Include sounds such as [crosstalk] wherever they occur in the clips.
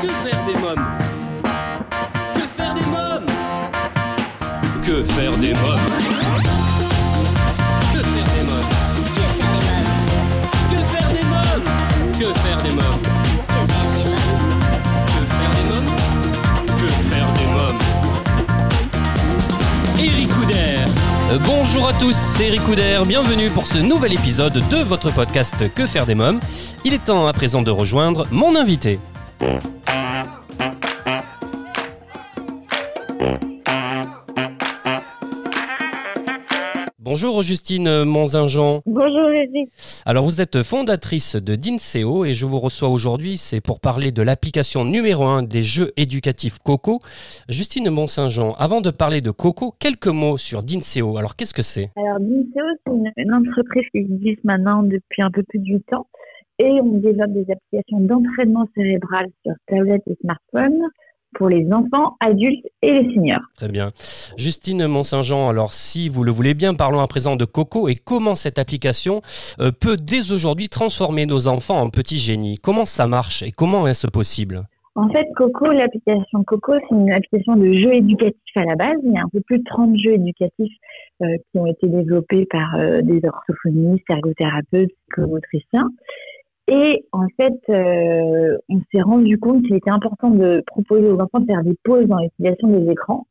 Que faire des mômes Que faire des mômes Que faire des mômes Que faire des mômes Que faire des mômes Que faire des mômes Eric Couder euh, Bonjour à tous, c'est Eric bienvenue pour ce nouvel épisode de votre podcast Que faire des mômes. Il est temps à présent de rejoindre mon invité. Bonjour Justine Monzingeon. Bonjour Eric. Alors vous êtes fondatrice de Dinseo et je vous reçois aujourd'hui, c'est pour parler de l'application numéro 1 des jeux éducatifs Coco. Justine Mont-Saint-Jean, avant de parler de Coco, quelques mots sur Dinseo. Alors qu'est-ce que c'est? Alors Dinseo, c'est une, une entreprise qui existe maintenant depuis un peu plus de 8 ans et on développe des applications d'entraînement cérébral sur tablette et smartphone pour les enfants, adultes et les seniors. Très bien. Justine Mont-Saint-Jean, alors si vous le voulez bien, parlons à présent de Coco et comment cette application euh, peut dès aujourd'hui transformer nos enfants en petits génies. Comment ça marche et comment est-ce possible? En fait, Coco, l'application Coco, c'est une application de jeux éducatifs à la base. Il y a un peu plus de 30 jeux éducatifs euh, qui ont été développés par euh, des orthophonistes, ergothérapeutes, psychomotriciens. Et en fait, euh, on s'est rendu compte qu'il était important de proposer aux enfants de faire des pauses dans l'utilisation des écrans.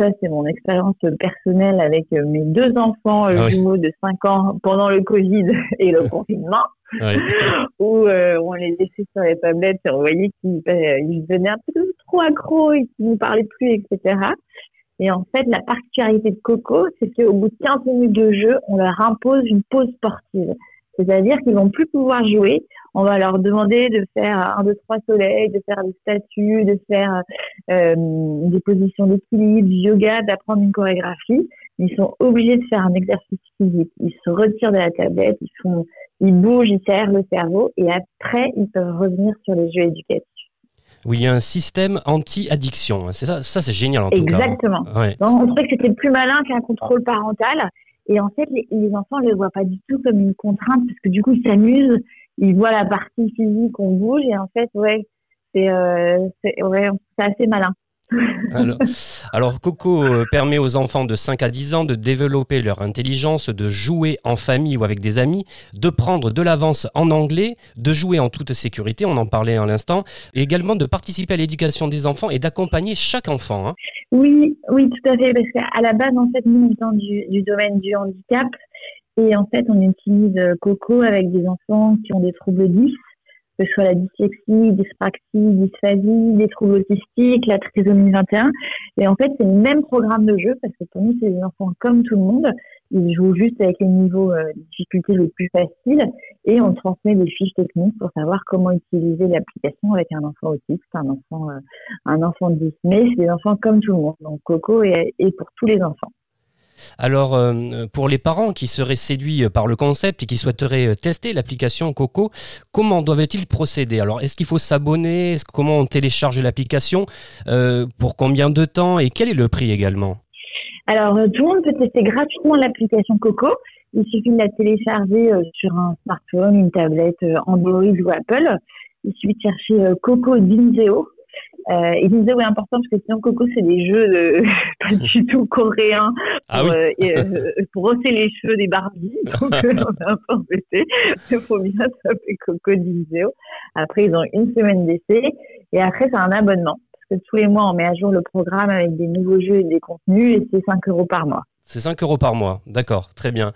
Ça, c'est mon expérience personnelle avec euh, mes deux enfants Ah oui. jumeaux de 5 ans pendant le Covid [laughs] et le confinement, Ouais. [laughs] où euh, on les laissait sur les tablettes et on voyait qu'ils euh, devenaient un peu trop accros et qu'ils ne parlaient plus, etc. Et en fait, la particularité de Coco, c'est qu'au bout de 15 minutes de jeu, on leur impose une pause sportive. C'est-à-dire qu'ils vont plus pouvoir jouer. On va leur demander de faire un, deux, trois soleils, de faire des statues, de faire euh, des positions d'équilibre, du yoga, d'apprendre une chorégraphie. Ils sont obligés de faire un exercice physique. Ils se retirent de la tablette, ils font, ils bougent, ils serrent le cerveau et après ils peuvent revenir sur les jeux éducatifs. Oui, il y a un système anti-addiction. hein. C'est ça, ça c'est génial en tout cas. Exactement. hein. Ouais. Donc, on trouvait que c'était plus malin qu'un contrôle parental. Et en fait, les, enfants ne le voient pas du tout comme une contrainte parce que du coup, ils s'amusent, ils voient la partie physique, on bouge et en fait, ouais, c'est euh, ouais, assez malin. [laughs] Alors, alors, Coco euh, permet aux enfants de 5 à 10 ans de développer leur intelligence, de jouer en famille ou avec des amis, de prendre de l'avance en anglais, de jouer en toute sécurité, on en parlait à l'instant, et également de participer à l'éducation des enfants et d'accompagner chaque enfant. hein. Oui, oui, tout à fait, parce qu'à la base, en fait, nous, étant du, du domaine du handicap, et en fait, on utilise euh, Coco avec des enfants qui ont des troubles 10, que ce soit la dyslexie, dyspraxie, dysphasie, des troubles autistiques, la trisomie 21. Et en fait, c'est le même programme de jeu, parce que pour nous, c'est des enfants comme tout le monde. Ils jouent juste avec les niveaux euh, de difficulté les plus faciles, et on transmet des fiches techniques pour savoir comment utiliser l'application avec un enfant autiste, un enfant euh, un enfant de 10, mais c'est des enfants comme tout le monde. Donc Coco est, pour tous les enfants. Alors, euh, pour les parents qui seraient séduits par le concept et qui souhaiteraient euh, tester l'application Coco, comment doivent-ils procéder? Alors, est-ce qu'il faut s'abonner? Comment on télécharge l'application Euh, Pour combien de temps? Et quel est le prix également? Alors euh, tout le monde peut tester gratuitement l'application Coco. Il suffit de la télécharger euh, sur un smartphone, une tablette euh, Android ou Apple. Il suffit de chercher Coco Dinzeo. Euh, et Dinzeo est important parce que sinon Coco c'est des jeux de, [laughs] pas du tout coréens Ah pour, oui. euh, et, euh, pour rosser les cheveux des Barbies. [laughs] Donc on est un peu embêté. Il faut bien s'appeler Coco Dinzeo. Après ils ont une semaine d'essai et après c'est un abonnement que tous les mois on met à jour le programme avec des nouveaux jeux et des contenus et c'est 5 euros par mois. C'est 5 euros par mois, d'accord, très bien.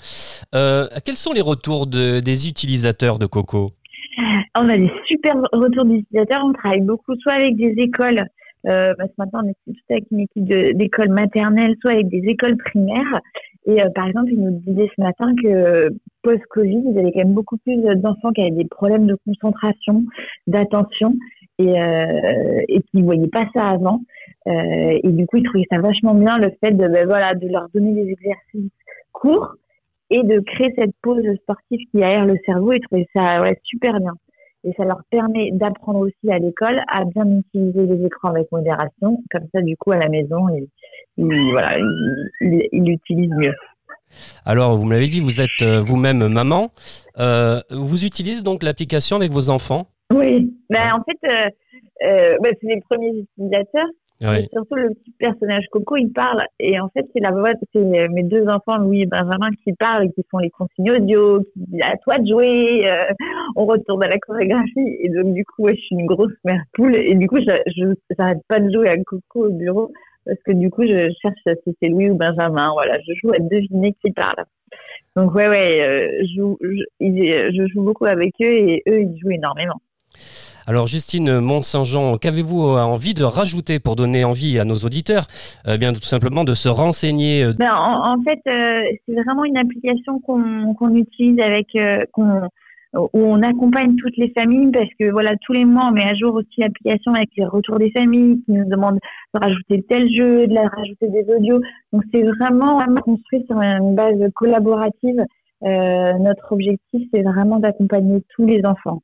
Euh, quels sont les retours de- des utilisateurs de Coco? On a des super retours d'utilisateurs. On travaille beaucoup soit avec des écoles, euh, parce que maintenant on est tout avec une équipe d'écoles maternelles, soit avec des écoles primaires. Et euh, par exemple, ils nous disaient ce matin que euh, post-Covid, ils avaient quand même beaucoup plus d'enfants qui avaient des problèmes de concentration, d'attention, et, euh, et qui ne voyaient pas ça avant. Euh, et du coup, ils trouvaient ça vachement bien le fait de, ben, voilà, de leur donner des exercices courts et de créer cette pause sportive qui aère le cerveau. Ils trouvaient ça super bien. Et ça leur permet d'apprendre aussi à l'école à bien utiliser les écrans avec modération. Comme ça, du coup, à la maison, ils, voilà, ils l'utilisent mieux. Alors, vous me l'avez dit, vous êtes euh, vous-même maman. Euh, vous utilisez donc l'application avec vos enfants? Oui, ben, en fait, euh, euh, bah, c'est les premiers utilisateurs. Et surtout le petit personnage Coco, il parle. Et en fait, c'est la voix, c'est mes deux enfants, Louis et Benjamin, qui parlent et qui font les consignes audio, qui disent à toi de jouer, euh, on retourne à la chorégraphie. Et donc, du coup, je suis une grosse mère poule. Et du coup, je n'arrête pas de jouer à Coco au bureau parce que du coup, je cherche si c'est Louis ou Benjamin. Voilà, je joue à deviner qui parle. Donc, ouais, ouais, euh, je, joue, je joue beaucoup avec eux et eux, ils jouent énormément. Alors Justine Mont-Saint-Jean, qu'avez-vous euh, envie de rajouter pour donner envie à nos auditeurs eh bien tout simplement de se renseigner euh, ben, en, fait, euh, c'est vraiment une application qu'on utilise avec où on accompagne toutes les familles parce que voilà tous les mois on met à jour aussi l'application avec les retours des familles qui nous demandent de rajouter tel jeu, de rajouter des audios. Donc c'est vraiment construit sur une base collaborative euh, notre objectif, c'est vraiment d'accompagner tous les enfants.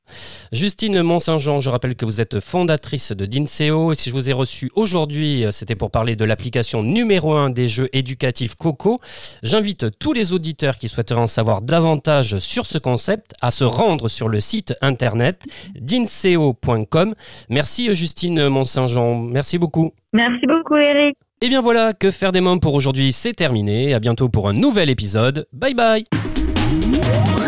Justine Mont-Saint-Jean, je rappelle que vous êtes fondatrice de DINSEO et si je vous ai reçu aujourd'hui, euh, c'était pour parler de l'application numéro 1 des jeux éducatifs Coco. J'invite tous les auditeurs qui souhaiteraient en savoir davantage sur ce concept à se rendre sur le site internet dinseo.com. Merci Justine Mont-Saint-Jean, merci beaucoup. Merci beaucoup Eric. Et bien voilà, que faire des mômes pour aujourd'hui, c'est terminé. À bientôt pour un nouvel épisode. Bye bye. Bye.